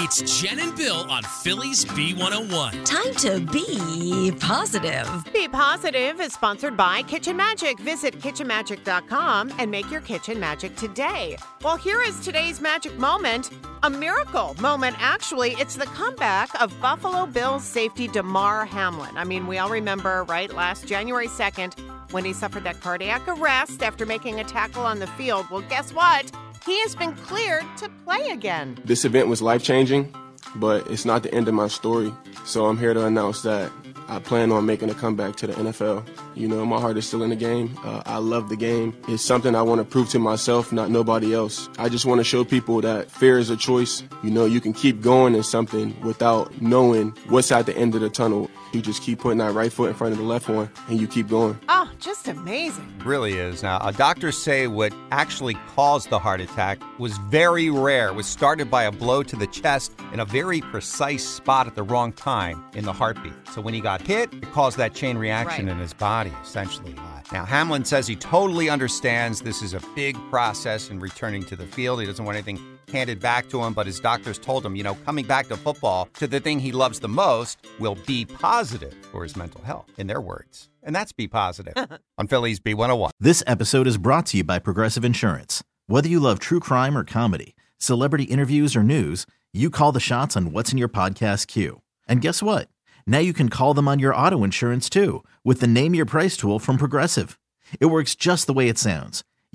It's Jen and Bill on Philly's B101. Time to be positive. Be Positive is sponsored by Kitchen Magic. Visit kitchenmagic.com and make your kitchen magic today. Well, here is today's magic moment. A miracle moment, actually. It's the comeback of Buffalo Bills safety Damar Hamlin. I mean, we all remember, right, last January 2nd when he suffered that cardiac arrest after making a tackle on the field. Well, guess what? He has been cleared to play again. This event was life changing, but it's not the end of my story. So I'm here to announce that I plan on making a comeback to the NFL. You know, my heart is still in the game. Uh, I love the game. It's something I want to prove to myself, not nobody else. I just want to show people that fear is a choice. You know, you can keep going in something without knowing what's at the end of the tunnel. You just keep putting that right foot in front of the left one and you keep going. Just amazing. Really is. Now, uh, doctors say what actually caused the heart attack was very rare. It was started by a blow to the chest in a very precise spot at the wrong time in the heartbeat. So when he got hit, it caused that chain reaction Right. in his body, essentially. Now, Hamlin says he totally understands this is a big process in returning to the field. He doesn't want anything handed back to him, but his doctors told him, you know, coming back to football to the thing he loves the most will be positive for his mental health, in their words. And that's be positive on Philly's B101. This episode is brought to you by Progressive Insurance. Whether you love true crime or comedy, celebrity interviews or news, you call the shots on what's in your podcast queue. And guess what? Now you can call them on your auto insurance too with the Name Your Price tool from Progressive. It works just the way it sounds.